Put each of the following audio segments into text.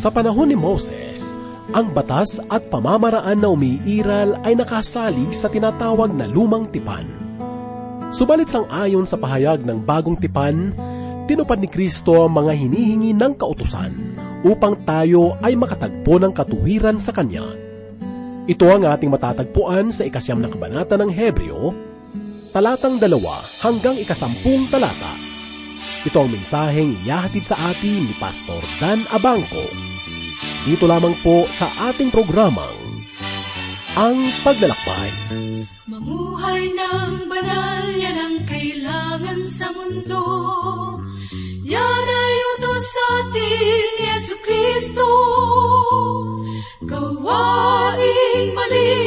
Sa panahon ni Moses, ang batas at pamamaraan na umiiral ay nakasalig sa tinatawag na lumang tipan. Subalit sang ayon sa pahayag ng bagong tipan, tinupad ni Kristo ang mga hinihingi ng kautusan upang tayo ay makatagpo ng katuwiran sa Kanya. Ito ang ating matatagpuan sa ikasyam na kabanata ng Hebreo, talatang dalawa hanggang ikasampung talata. Ito ang mensaheng iyahatid sa atin ni Pastor Dan Abangco. Dito lamang po sa ating programang Ang Paglalakbay. Mamuhay ng banal, yan ang kailangan sa mundo. Yan ay utos sa atin, Yesu Kristo. Gawaing mali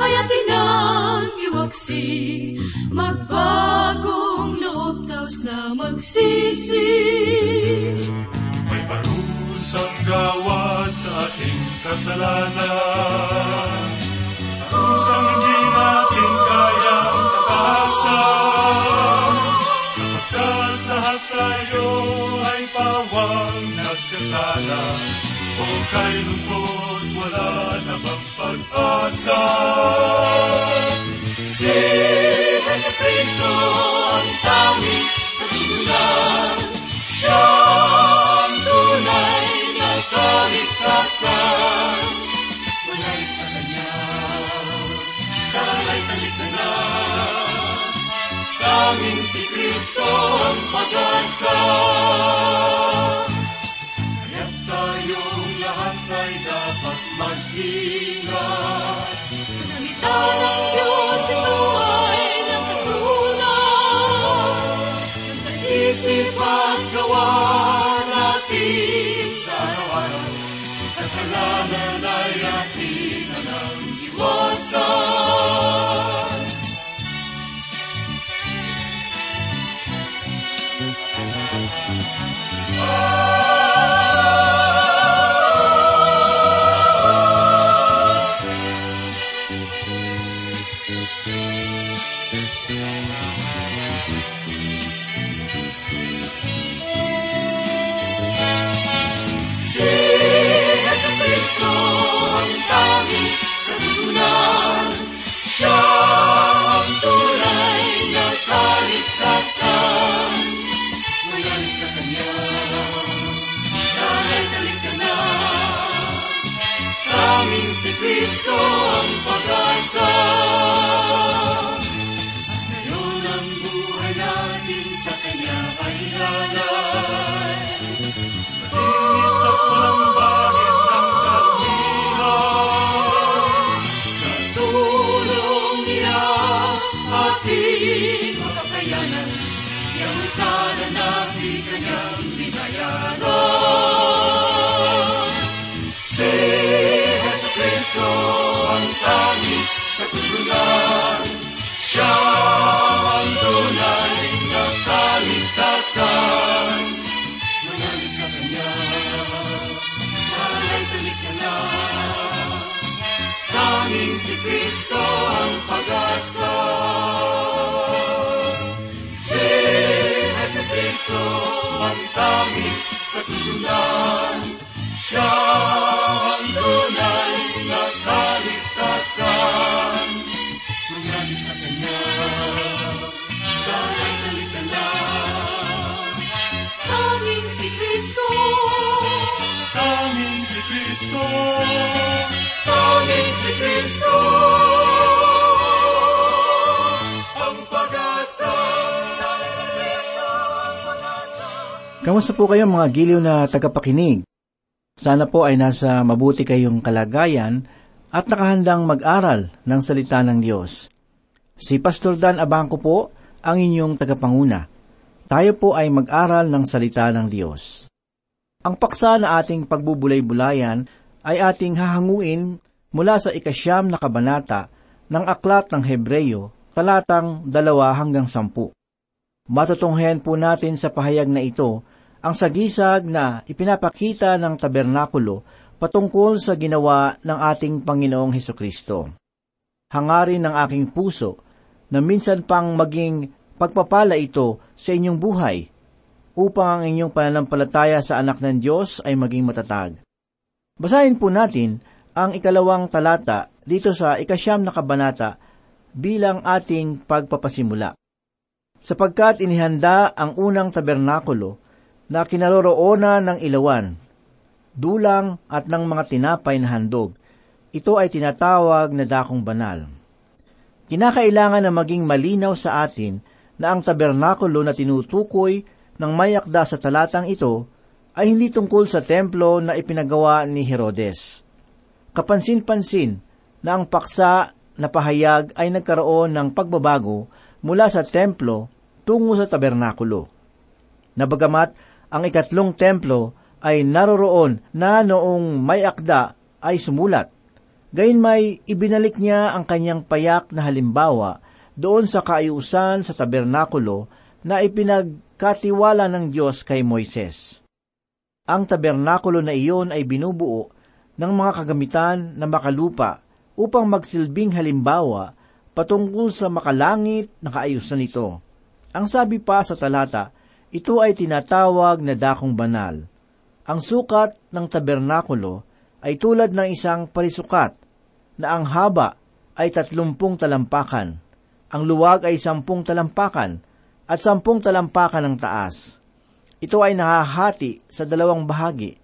ay atin ang iwaksi. Magbagong loob, taos na magsisi. May parusang ating kasalanan. Parusang hindi natin kayang takasan. Sapagkat lahat tayo ay pawang nagkasala. O kay lungkot wala na bang pag-asa. Pag-asa. Kristo ang pag-asa. Si Jesu Kristo ang tanging katutunan. Siya ang tunay na kaligtasan. Manalig sa Kanya, sana'y taliktanan. Tanging si Kristo, Tanging si Kristo. tanging si Kristo. Kamusta po kayo mga giliw na tagapakinig? Sana po ay nasa mabuti kayong kalagayan at nakahandang mag-aral ng salita ng Diyos. Si Pastor Dan Abangco po ang inyong tagapanguna. Tayo po ay mag-aral ng salita ng Diyos. Ang paksa na ating pagbubulay-bulayan ay ating hahanguin mula sa ikasyam na kabanata ng Aklat ng Hebreyo, talatang dalawa hanggang sampu. Matutunghayan po natin sa pahayag na ito ang sagisag na ipinapakita ng tabernakulo patungkol sa ginawa ng ating Panginoong Heso Kristo. Hangarin ng aking puso na minsan pang maging pagpapala ito sa inyong buhay upang ang inyong pananampalataya sa anak ng Diyos ay maging matatag. Basahin po natin ang ikalawang talata dito sa ikasyam na kabanata bilang ating pagpapasimula. Sapagkat inihanda ang unang tabernakulo na kinaroroonan ng ilawan, dulang at ng mga tinapay na handog. Ito ay tinatawag na dakong banal. Kinakailangan na maging malinaw sa atin na ang tabernakulo na tinutukoy ng mayakda sa talatang ito ay hindi tungkol sa templo na ipinagawa ni Herodes. Kapansin-pansin na ang paksa na pahayag ay nagkaroon ng pagbabago mula sa templo tungo sa tabernakulo. Nabagamat ang ikatlong templo ay naroroon na noong may akda ay sumulat. Gayunmay ibinalik niya ang kanyang payak na halimbawa doon sa kaayusan sa tabernakulo na ipinagkatiwala ng Diyos kay Moises. Ang tabernakulo na iyon ay binubuo ng mga kagamitan na makalupa upang magsilbing halimbawa patungkol sa makalangit na kaayusan nito. Ang sabi pa sa talata, ito ay tinatawag na dakong banal. Ang sukat ng tabernakulo ay tulad ng isang parisukat na ang haba ay tatlumpung talampakan, ang luwag ay sampung talampakan, at sampung talampakan ng taas. Ito ay nahahati sa dalawang bahagi.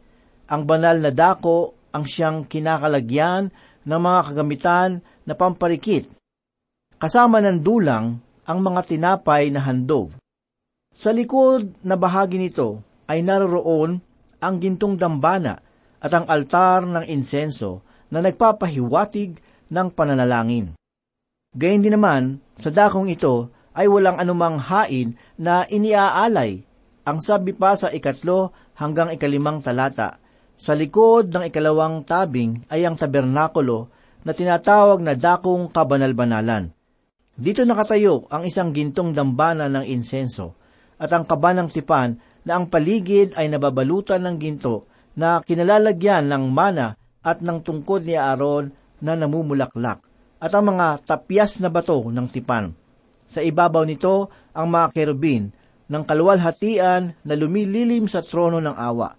Ang banal na dako ang siyang kinakalagyan ng mga kagamitan na pamparikit. Kasama ng dulang ang mga tinapay na handog. Sa likod na bahagi nito ay naroroon ang gintong dambana at ang altar ng insenso na nagpapahiwatig ng pananalangin. Gayun din naman, sa dakong ito ay walang anumang hain na iniaalay. Ang sabi pa sa ikatlo hanggang ikalimang talata, sa likod ng ikalawang tabing ay ang tabernakulo na tinatawag na dakong kabanal-banalan. Dito nakatayo ang isang gintong dambana ng insenso at ang kabanang tipan na ang paligid ay nababalutan ng ginto na kinalalagyan ng mana at ng tungkod ni Aaron na namumulaklak at ang mga tapyas na bato ng tipan. Sa ibabaw nito ang mga kerubin ng kaluwalhatian na lumililim sa trono ng awa.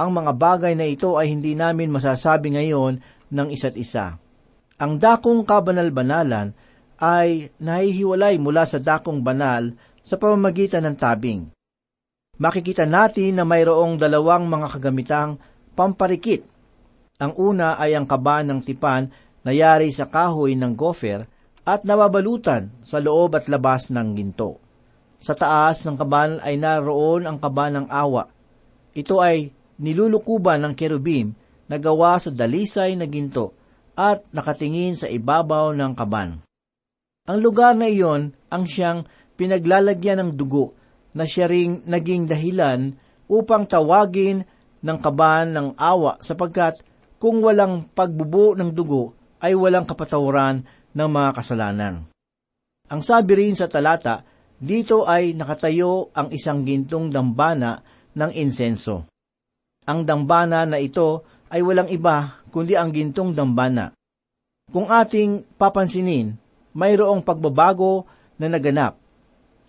Ang mga bagay na ito ay hindi namin masasabi ngayon ng isa't isa. Ang dakong kabanal-banalan ay nahihiwalay mula sa dakong banal sa pamamagitan ng tabing. Makikita natin na mayroong dalawang mga kagamitang pamparikit. Ang una ay ang kaba ng tipan na yari sa kahoy ng gopher at nababalutan sa loob at labas ng ginto. Sa taas ng kaban ay naroon ang kaba ng awa. Ito ay nilulukuban ng kerubim na gawa sa dalisay na ginto at nakatingin sa ibabaw ng kaban. Ang lugar na iyon ang siyang pinaglalagyan ng dugo na siya ring naging dahilan upang tawagin ng kaban ng awa sapagkat kung walang pagbubo ng dugo ay walang kapatawaran ng mga kasalanan. Ang sabi rin sa talata, dito ay nakatayo ang isang gintong dambana ng insenso. Ang dambana na ito ay walang iba kundi ang gintong dambana. Kung ating papansinin, mayroong pagbabago na naganap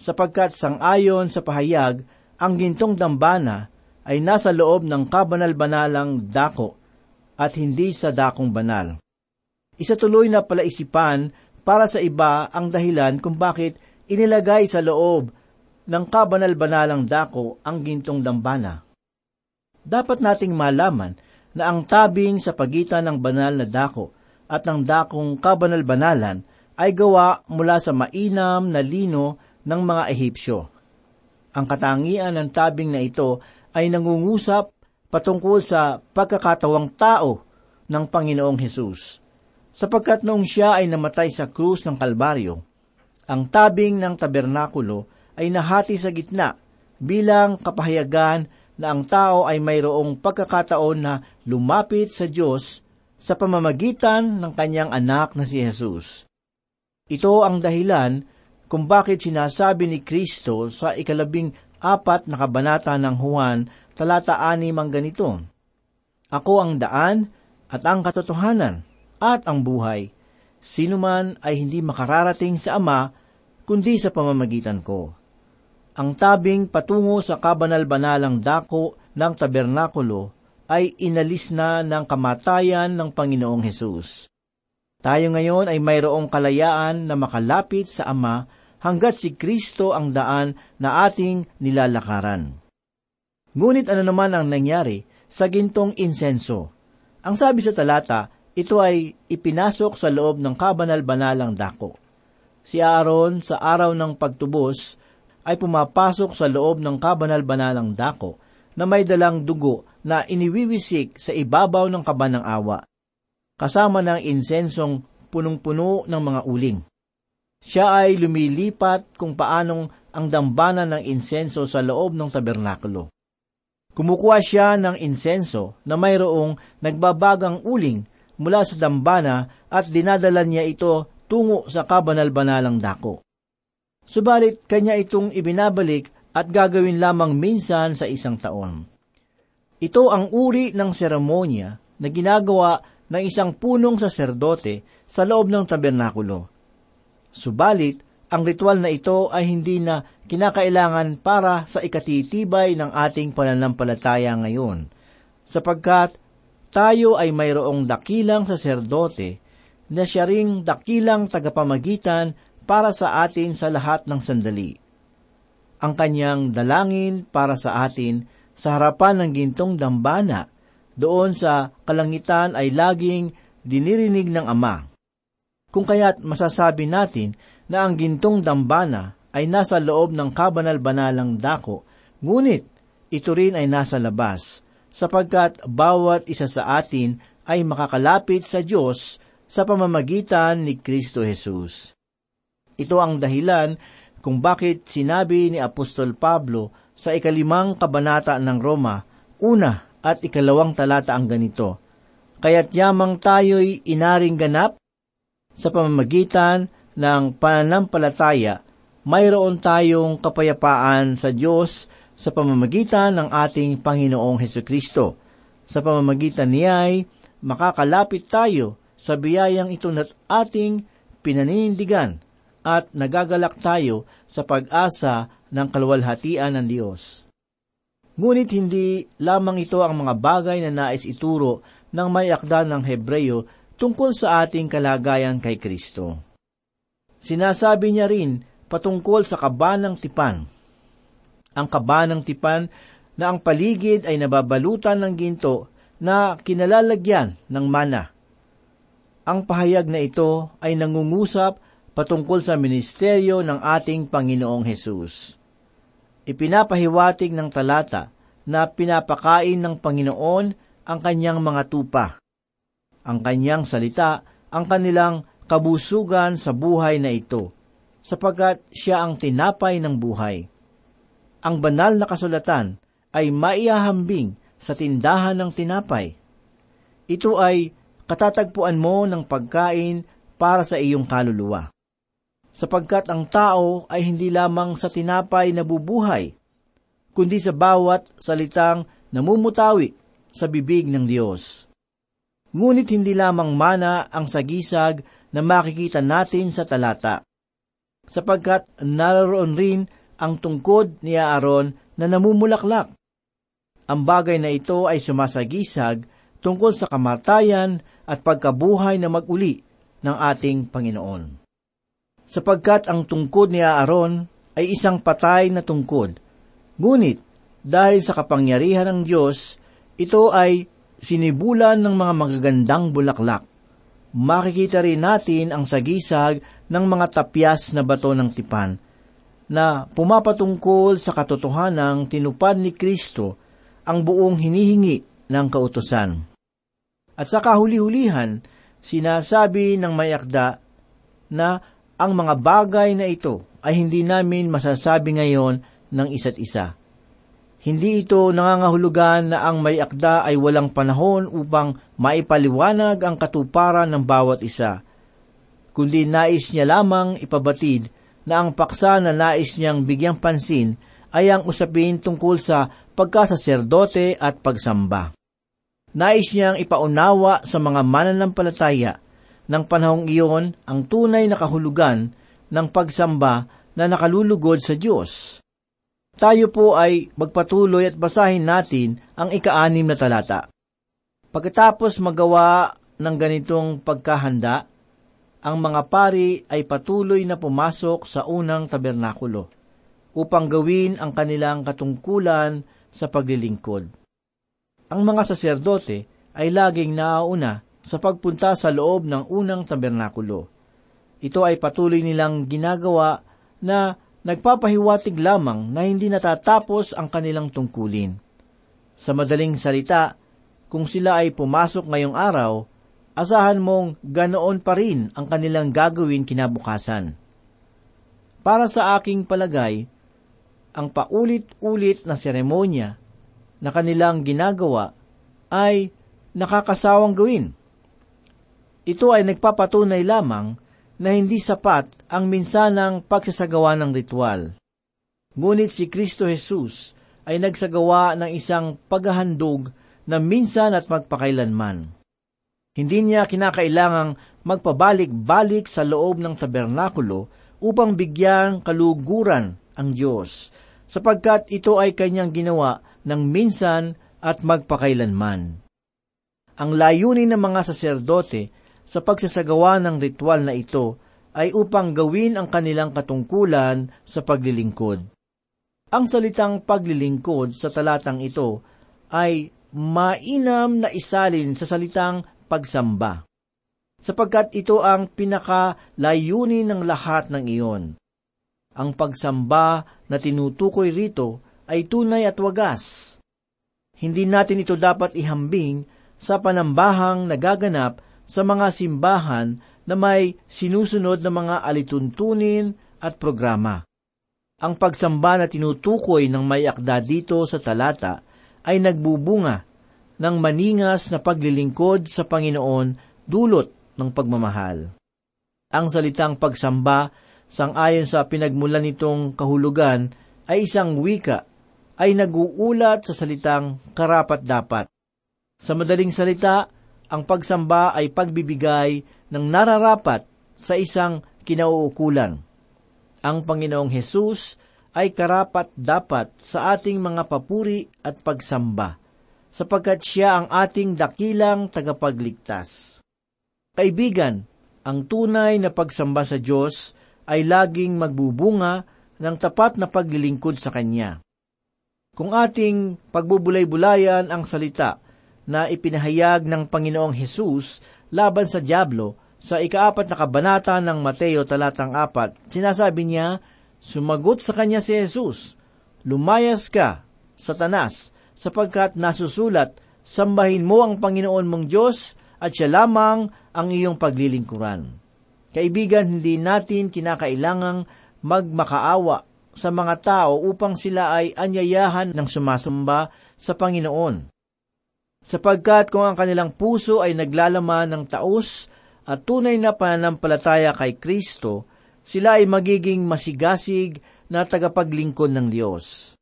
sapagkat sangayon sa pahayag, ang gintong dambana ay nasa loob ng kabanal-banalang dako at hindi sa dakong banal. Isa tuloy na palaisipan para sa iba ang dahilan kung bakit inilagay sa loob ng kabanal-banalang dako ang gintong dambana. Dapat nating malaman na ang tabing sa pagitan ng banal na dako at ng dakong kabanal-banalan ay gawa mula sa mainam na lino ng mga Ehipsyo. Ang katangian ng tabing na ito ay nangungusap patungkol sa pagkakatawang tao ng Panginoong Hesus. Sapagkat noong siya ay namatay sa krus ng Kalbaryo, ang tabing ng tabernakulo ay nahati sa gitna bilang kapahayagan na ang tao ay mayroong pagkakataon na lumapit sa Diyos sa pamamagitan ng kanyang anak na si Jesus. Ito ang dahilan kung bakit sinasabi ni Kristo sa ikalabing apat na kabanata ng Juan, talata anim ang ganito, Ako ang daan at ang katotohanan at ang buhay. Sino man ay hindi makararating sa Ama, kundi sa pamamagitan ko. Ang tabing patungo sa kabanal-banalang dako ng tabernakulo ay inalis na ng kamatayan ng Panginoong Hesus. Tayo ngayon ay mayroong kalayaan na makalapit sa Ama hanggat si Kristo ang daan na ating nilalakaran. Ngunit ano naman ang nangyari sa gintong insenso? Ang sabi sa talata, ito ay ipinasok sa loob ng kabanal-banalang dako. Si Aaron sa araw ng pagtubos ay pumapasok sa loob ng kabanal-banalang dako na may dalang dugo na iniwiwisik sa ibabaw ng kaban ng awa kasama ng insensong punong-puno ng mga uling. Siya ay lumilipat kung paanong ang dambana ng insenso sa loob ng tabernakulo. Kumukuha siya ng insenso na mayroong nagbabagang uling mula sa dambana at dinadala niya ito tungo sa kabanal-banalang dako. Subalit, kanya itong ibinabalik at gagawin lamang minsan sa isang taon. Ito ang uri ng seremonya na ginagawa ng isang punong saserdote sa loob ng tabernakulo. Subalit, ang ritual na ito ay hindi na kinakailangan para sa ikatitibay ng ating pananampalataya ngayon, sapagkat tayo ay mayroong dakilang saserdote na siya ring dakilang tagapamagitan para sa atin sa lahat ng sandali. Ang kanyang dalangin para sa atin sa harapan ng gintong dambana doon sa kalangitan ay laging dinirinig ng Ama. Kung kaya't masasabi natin na ang gintong dambana ay nasa loob ng kabanal-banalang dako, ngunit ito rin ay nasa labas, sapagkat bawat isa sa atin ay makakalapit sa Diyos sa pamamagitan ni Kristo Jesus. Ito ang dahilan kung bakit sinabi ni Apostol Pablo sa ikalimang kabanata ng Roma, una, at ikalawang talata ang ganito, Kaya't yamang tayo'y inaring ganap sa pamamagitan ng pananampalataya, mayroon tayong kapayapaan sa Diyos sa pamamagitan ng ating Panginoong Heso Kristo. Sa pamamagitan niya'y makakalapit tayo sa biyayang ito na ating pinanindigan at nagagalak tayo sa pag-asa ng kalwalhatian ng Diyos. Ngunit hindi lamang ito ang mga bagay na nais ituro ng may akda ng Hebreyo tungkol sa ating kalagayan kay Kristo. Sinasabi niya rin patungkol sa kabanang tipan. Ang kabanang tipan na ang paligid ay nababalutan ng ginto na kinalalagyan ng mana. Ang pahayag na ito ay nangungusap patungkol sa ministeryo ng ating Panginoong Hesus ipinapahiwatig ng talata na pinapakain ng Panginoon ang kanyang mga tupa. Ang kanyang salita ang kanilang kabusugan sa buhay na ito, sapagkat siya ang tinapay ng buhay. Ang banal na kasulatan ay maihahambing sa tindahan ng tinapay. Ito ay katatagpuan mo ng pagkain para sa iyong kaluluwa sapagkat ang tao ay hindi lamang sa tinapay na bubuhay, kundi sa bawat salitang namumutawi sa bibig ng Diyos. Ngunit hindi lamang mana ang sagisag na makikita natin sa talata, sapagkat naroon rin ang tungkod ni Aaron na namumulaklak. Ang bagay na ito ay sumasagisag tungkol sa kamatayan at pagkabuhay na maguli ng ating Panginoon sapagkat ang tungkod ni Aaron ay isang patay na tungkod. Ngunit, dahil sa kapangyarihan ng Diyos, ito ay sinibulan ng mga magagandang bulaklak. Makikita rin natin ang sagisag ng mga tapyas na bato ng tipan, na pumapatungkol sa katotohanang tinupad ni Kristo ang buong hinihingi ng kautosan. At sa kahuli-hulihan, sinasabi ng mayakda na ang mga bagay na ito ay hindi namin masasabi ngayon ng isa't isa. Hindi ito nangangahulugan na ang may akda ay walang panahon upang maipaliwanag ang katuparan ng bawat isa, kundi nais niya lamang ipabatid na ang paksa na nais niyang bigyang pansin ay ang usapin tungkol sa pagkasaserdote at pagsamba. Nais niyang ipaunawa sa mga mananampalataya ng panahong iyon ang tunay na kahulugan ng pagsamba na nakalulugod sa Diyos. Tayo po ay magpatuloy at basahin natin ang ikaanim na talata. Pagkatapos magawa ng ganitong pagkahanda, ang mga pari ay patuloy na pumasok sa unang tabernakulo upang gawin ang kanilang katungkulan sa paglilingkod. Ang mga saserdote ay laging naauna sa pagpunta sa loob ng unang tabernakulo. Ito ay patuloy nilang ginagawa na nagpapahiwatig lamang na hindi natatapos ang kanilang tungkulin. Sa madaling salita, kung sila ay pumasok ngayong araw, asahan mong ganoon pa rin ang kanilang gagawin kinabukasan. Para sa aking palagay, ang paulit-ulit na seremonya na kanilang ginagawa ay nakakasawang gawin. Ito ay nagpapatunay lamang na hindi sapat ang minsanang pagsasagawa ng ritual. Ngunit si Kristo Jesus ay nagsagawa ng isang paghahandog na minsan at magpakailanman. Hindi niya kinakailangang magpabalik-balik sa loob ng tabernakulo upang bigyan kaluguran ang Diyos, sapagkat ito ay kanyang ginawa ng minsan at magpakailanman. Ang layunin ng mga saserdote sa pagsasagawa ng ritual na ito ay upang gawin ang kanilang katungkulan sa paglilingkod. Ang salitang paglilingkod sa talatang ito ay mainam na isalin sa salitang pagsamba, sapagkat ito ang pinakalayunin ng lahat ng iyon. Ang pagsamba na tinutukoy rito ay tunay at wagas. Hindi natin ito dapat ihambing sa panambahang nagaganap sa mga simbahan na may sinusunod na mga alituntunin at programa. Ang pagsamba na tinutukoy ng may akda dito sa talata ay nagbubunga ng maningas na paglilingkod sa Panginoon dulot ng pagmamahal. Ang salitang pagsamba, sangayon sa pinagmulan nitong kahulugan, ay isang wika ay naguulat sa salitang karapat-dapat. Sa madaling salita, ang pagsamba ay pagbibigay ng nararapat sa isang kinauukulan. Ang Panginoong Hesus ay karapat dapat sa ating mga papuri at pagsamba, sapagkat siya ang ating dakilang tagapagligtas. Kaibigan, ang tunay na pagsamba sa Diyos ay laging magbubunga ng tapat na paglilingkod sa Kanya. Kung ating pagbubulay-bulayan ang salita na ipinahayag ng Panginoong Hesus laban sa Diablo sa ikaapat na kabanata ng Mateo talatang apat, sinasabi niya, Sumagot sa kanya si Jesus, Lumayas ka, Satanas, sapagkat nasusulat, Sambahin mo ang Panginoon mong Diyos at siya lamang ang iyong paglilingkuran. Kaibigan, hindi natin kinakailangang magmakaawa sa mga tao upang sila ay anyayahan ng sumasamba sa Panginoon. Sapagkat kung ang kanilang puso ay naglalaman ng taos at tunay na pananampalataya kay Kristo, sila ay magiging masigasig na tagapaglingkod ng Diyos.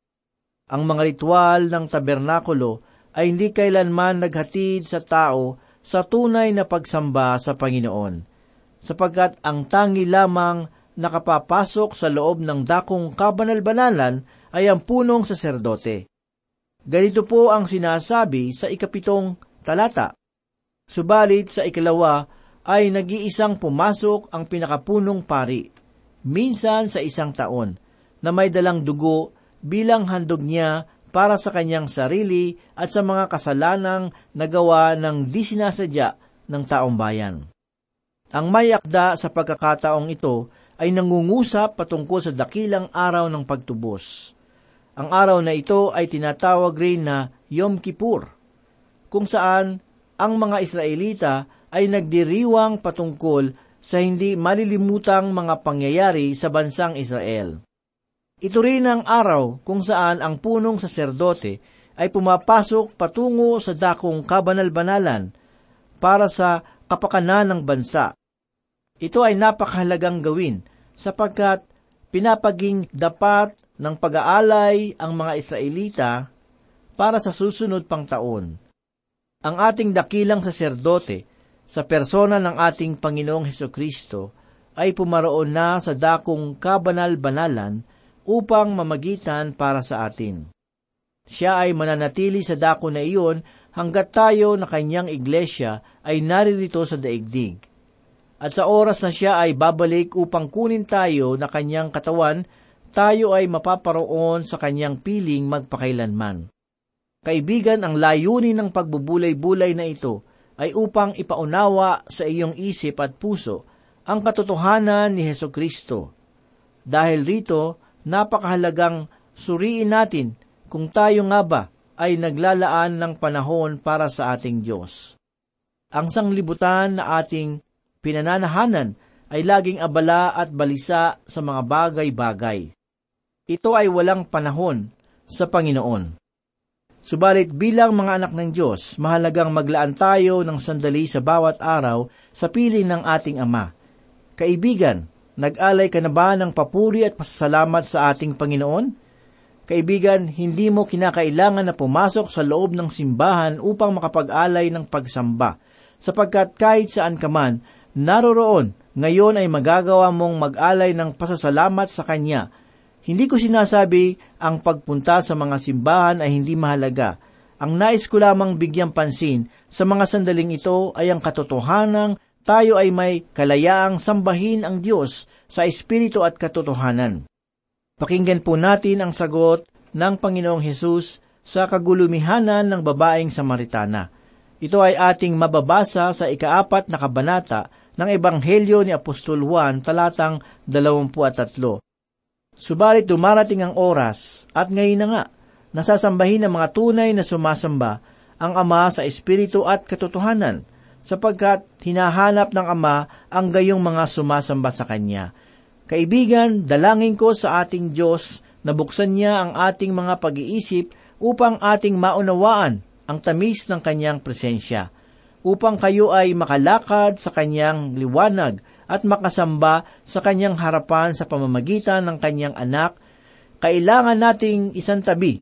Ang mga ritual ng tabernakulo ay hindi kailanman naghatid sa tao sa tunay na pagsamba sa Panginoon, sapagkat ang tangi lamang nakapapasok sa loob ng dakong kabanal-banalan ay ang punong saserdote. Ganito po ang sinasabi sa ikapitong talata. Subalit sa ikalawa ay nag-iisang pumasok ang pinakapunong pari, minsan sa isang taon, na may dalang dugo bilang handog niya para sa kanyang sarili at sa mga kasalanang nagawa ng di sinasadya ng taong bayan. Ang may akda sa pagkakataong ito ay nangungusap patungkol sa dakilang araw ng pagtubos. Ang araw na ito ay tinatawag rin na Yom Kippur, kung saan ang mga Israelita ay nagdiriwang patungkol sa hindi malilimutang mga pangyayari sa bansang Israel. Ito rin ang araw kung saan ang punong saserdote ay pumapasok patungo sa dakong kabanal-banalan para sa kapakanan ng bansa. Ito ay napakahalagang gawin sapagkat pinapaging dapat ng pag-aalay ang mga Israelita para sa susunod pang taon. Ang ating dakilang saserdote sa persona ng ating Panginoong Heso Kristo ay pumaroon na sa dakong kabanal-banalan upang mamagitan para sa atin. Siya ay mananatili sa dako na iyon hanggat tayo na kanyang iglesia ay naririto sa daigdig. At sa oras na siya ay babalik upang kunin tayo na kanyang katawan, tayo ay mapaparoon sa kanyang piling magpakailanman. Kaibigan, ang layunin ng pagbubulay-bulay na ito ay upang ipaunawa sa iyong isip at puso ang katotohanan ni Heso Kristo. Dahil rito, napakahalagang suriin natin kung tayo nga ba ay naglalaan ng panahon para sa ating Diyos. Ang sanglibutan na ating pinananahanan ay laging abala at balisa sa mga bagay-bagay. Ito ay walang panahon sa Panginoon. Subalit bilang mga anak ng Diyos, mahalagang maglaan tayo ng sandali sa bawat araw sa piling ng ating Ama. Kaibigan, nag-alay ka na ba ng papuri at pasasalamat sa ating Panginoon? Kaibigan, hindi mo kinakailangan na pumasok sa loob ng simbahan upang makapag-alay ng pagsamba, sapagkat kahit saan ka man, naroroon, ngayon ay magagawa mong mag-alay ng pasasalamat sa Kanya. Hindi ko sinasabi ang pagpunta sa mga simbahan ay hindi mahalaga. Ang nais ko lamang bigyang pansin sa mga sandaling ito ay ang katotohanang tayo ay may kalayaang sambahin ang Diyos sa Espiritu at katotohanan. Pakinggan po natin ang sagot ng Panginoong Hesus sa kagulumihanan ng babaeng Samaritana. Ito ay ating mababasa sa ikaapat na kabanata ng Ebanghelyo ni Apostol Juan talatang 23. Subalit dumarating ang oras at ngayon na nga, nasasambahin ng mga tunay na sumasamba ang Ama sa Espiritu at katotohanan, sapagkat hinahanap ng Ama ang gayong mga sumasamba sa Kanya. Kaibigan, dalangin ko sa ating Diyos na buksan niya ang ating mga pag-iisip upang ating maunawaan ang tamis ng kanyang presensya, upang kayo ay makalakad sa kanyang liwanag at makasamba sa kanyang harapan sa pamamagitan ng kanyang anak, kailangan nating isang tabi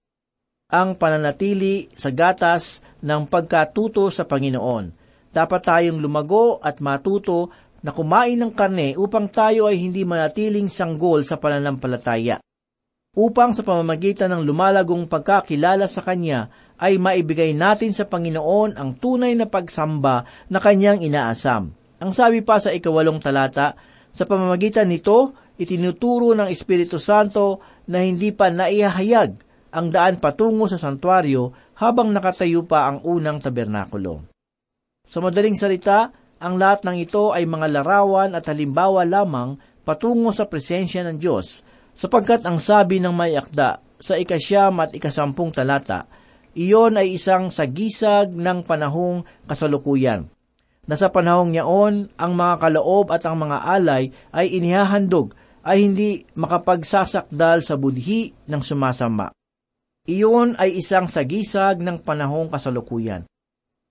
ang pananatili sa gatas ng pagkatuto sa Panginoon. Dapat tayong lumago at matuto na kumain ng karne upang tayo ay hindi manatiling sanggol sa pananampalataya. Upang sa pamamagitan ng lumalagong pagkakilala sa Kanya ay maibigay natin sa Panginoon ang tunay na pagsamba na Kanyang inaasam. Ang sabi pa sa ikawalong talata, sa pamamagitan nito, itinuturo ng Espiritu Santo na hindi pa naihahayag ang daan patungo sa santuario habang nakatayo pa ang unang tabernakulo. Sa madaling salita, ang lahat ng ito ay mga larawan at halimbawa lamang patungo sa presensya ng Diyos, sapagkat ang sabi ng may akda sa ikasyam at ikasampung talata, iyon ay isang sagisag ng panahong kasalukuyan. Na sa panahong niyaon, ang mga kaloob at ang mga alay ay inihahandog ay hindi makapagsasakdal sa budhi ng sumasama. Iyon ay isang sagisag ng panahong kasalukuyan.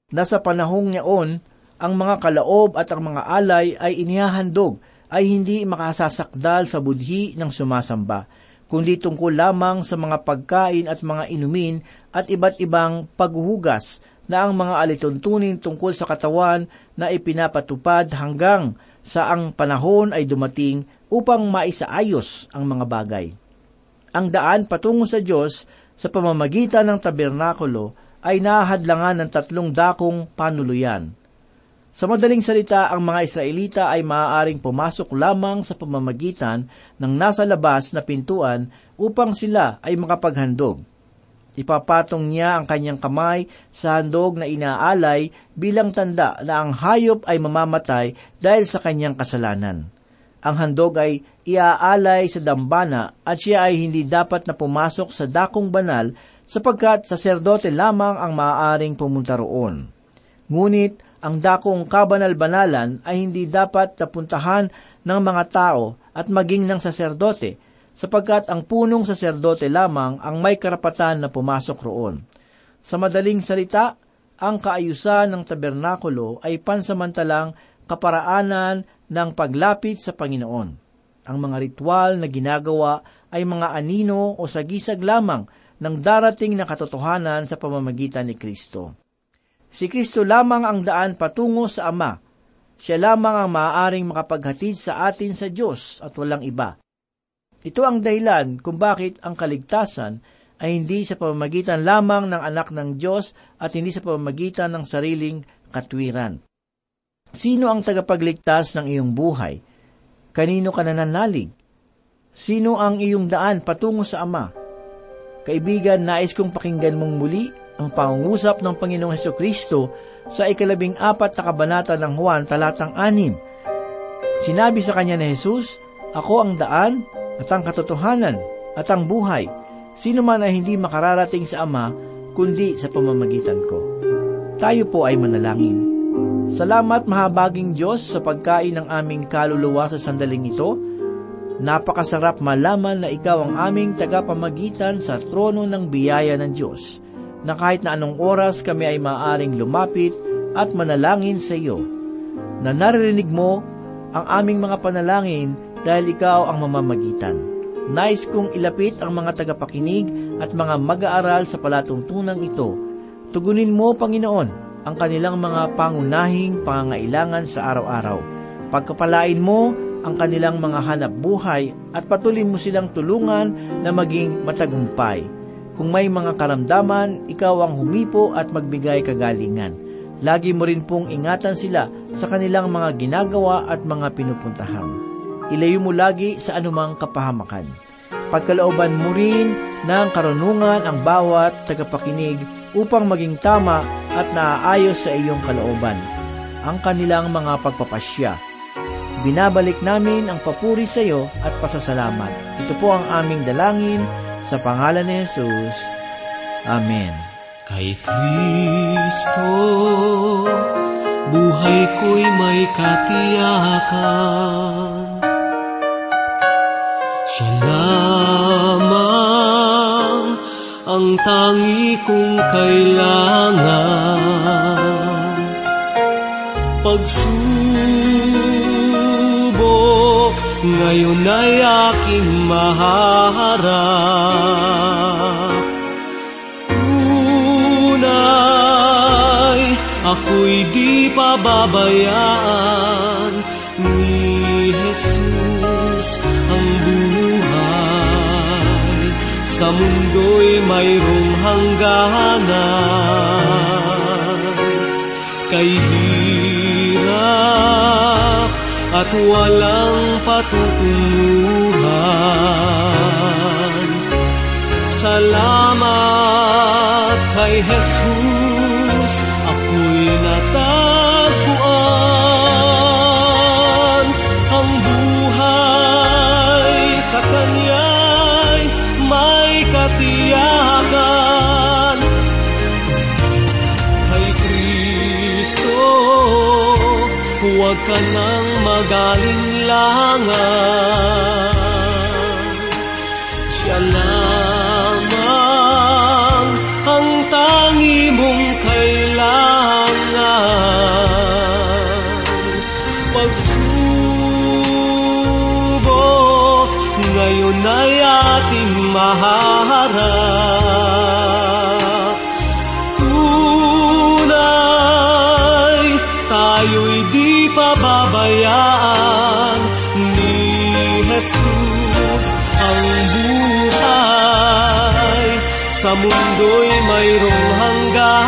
Nasa panahong niyaon, ang mga kalaob at ang mga alay ay inihahandog ay hindi makasasakdal sa budhi ng sumasamba, kundi tungkol lamang sa mga pagkain at mga inumin at iba't ibang paghuhugas na ang mga alituntunin tungkol sa katawan na ipinapatupad hanggang sa ang panahon ay dumating upang maisaayos ang mga bagay. Ang daan patungo sa Diyos sa pamamagitan ng tabernakulo ay nahadlangan ng tatlong dakong panuluyan – sa madaling salita, ang mga Israelita ay maaaring pumasok lamang sa pamamagitan ng nasa labas na pintuan upang sila ay makapaghandog. Ipapatong niya ang kanyang kamay sa handog na inaalay bilang tanda na ang hayop ay mamamatay dahil sa kanyang kasalanan. Ang handog ay iaalay sa dambana at siya ay hindi dapat na pumasok sa dakong banal sapagkat saserdote lamang ang maaaring pumunta roon. Ngunit ang dakong kabanal-banalan ay hindi dapat napuntahan ng mga tao at maging ng saserdote, sapagkat ang punong saserdote lamang ang may karapatan na pumasok roon. Sa madaling salita, ang kaayusan ng tabernakulo ay pansamantalang kaparaanan ng paglapit sa Panginoon. Ang mga ritual na ginagawa ay mga anino o sagisag lamang ng darating na katotohanan sa pamamagitan ni Kristo. Si Kristo lamang ang daan patungo sa Ama. Siya lamang ang maaaring makapaghatid sa atin sa Diyos at walang iba. Ito ang dahilan kung bakit ang kaligtasan ay hindi sa pamamagitan lamang ng anak ng Diyos at hindi sa pamamagitan ng sariling katwiran. Sino ang tagapagligtas ng iyong buhay? Kanino ka nananalig? Sino ang iyong daan patungo sa Ama? Kaibigan, nais kong pakinggan mong muli ang pangungusap ng Panginoong Heso Kristo sa ikalabing apat na kabanata ng Juan talatang anim. Sinabi sa kanya ni Jesus, Ako ang daan at ang katotohanan at ang buhay. Sino man ay hindi makararating sa Ama, kundi sa pamamagitan ko. Tayo po ay manalangin. Salamat mahabaging Diyos sa pagkain ng aming kaluluwa sa sandaling ito. Napakasarap malaman na ikaw ang aming tagapamagitan sa trono ng biyaya ng Diyos, na kahit na anong oras kami ay maaaring lumapit at manalangin sa iyo. Na naririnig mo ang aming mga panalangin dahil ikaw ang mamamagitan. Nais kong ilapit ang mga tagapakinig at mga mag-aaral sa palatuntunan ito. Tugunin mo, Panginoon, ang kanilang mga pangunahing pangangailangan sa araw-araw. Pagkapalain mo ang kanilang mga hanap buhay at patulin mo silang tulungan na maging matagumpay. Kung may mga karamdaman, ikaw ang humipo at magbigay kagalingan. Lagi mo rin pong ingatan sila sa kanilang mga ginagawa at mga pinupuntahan ilayo mo lagi sa anumang kapahamakan. Pagkalooban mo rin ng karunungan ang bawat tagapakinig upang maging tama at naaayos sa iyong kalooban ang kanilang mga pagpapasya. Binabalik namin ang papuri sa iyo at pasasalamat. Ito po ang aming dalangin sa pangalan ni Jesus. Amen. Kay Kristo, buhay ko'y may katiyakan siya lamang ang tangi kong kailangan. Pagsubok ngayon ay aking maharap. Tunay, ako'y di pababayaan sa mundo'y mayroong hangganan. Kay hirap at walang patutunguhan Salamat kay Jesus katiyakan. Kay Kristo, huwag ka nang magalinlangan. Siya lamang ang tangi mong kailangan. Pagsubok, ngayon ay ating maharap. Buhay sa mundo'y mayroong hangganan